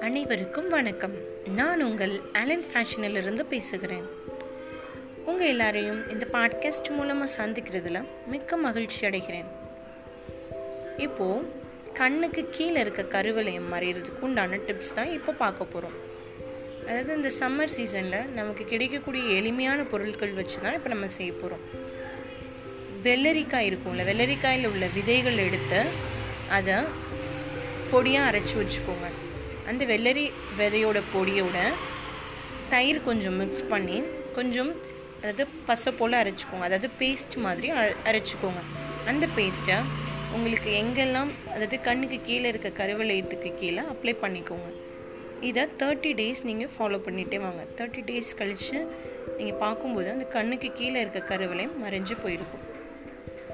அனைவருக்கும் வணக்கம். நான் உங்கள் அலன் ஃபேஷனிலிருந்து பேசுகிறேன். உங்கள் எல்லாரையும் இந்த பாட்காஸ்ட் மூலமாக சந்திக்கிறதுல மிக்க மகிழ்ச்சி அடைகிறேன். இப்போது கண்ணுக்கு கீழே இருக்க கருவளையம் மறைகிறதுக்கு உண்டான டிப்ஸ் தான் இப்போ பார்க்க போகிறோம் அதாவது இந்த சம்மர் சீசனில் நமக்கு கிடைக்கக்கூடிய எளிமையான பொருட்கள் வச்சு தான் இப்போ நம்ம செய்ய போகிறோம் வெள்ளரிக்காய் இருக்கும்ல வெள்ளரிக்காயில் உள்ள விதைகள் எடுத்து அதை பொடியாக அரைச்சி வச்சுக்கோங்க. அந்த வெள்ளரி விதையோட பொடியோட தயிர் கொஞ்சம் மிக்ஸ் பண்ணி கொஞ்சம் அதாவது பசை போல் அரைச்சிக்கோங்க. அதாவது பேஸ்ட் மாதிரி அரைச்சிக்கோங்க. அந்த பேஸ்ட்டை உங்களுக்கு எங்கெல்லாம் அதாவது கண்ணுக்கு கீழே இருக்க கருவளையத்துக்கு கீழே அப்ளை பண்ணிக்கோங்க. இதை தேர்ட்டி டேஸ் நீங்கள் ஃபாலோ பண்ணிகிட்டே வாங்க. தேர்ட்டி டேஸ் கழித்து நீங்கள் பார்க்கும்போது அந்த கண்ணுக்கு கீழே இருக்க கருவளையம் மறைஞ்சு போயிருக்கும்.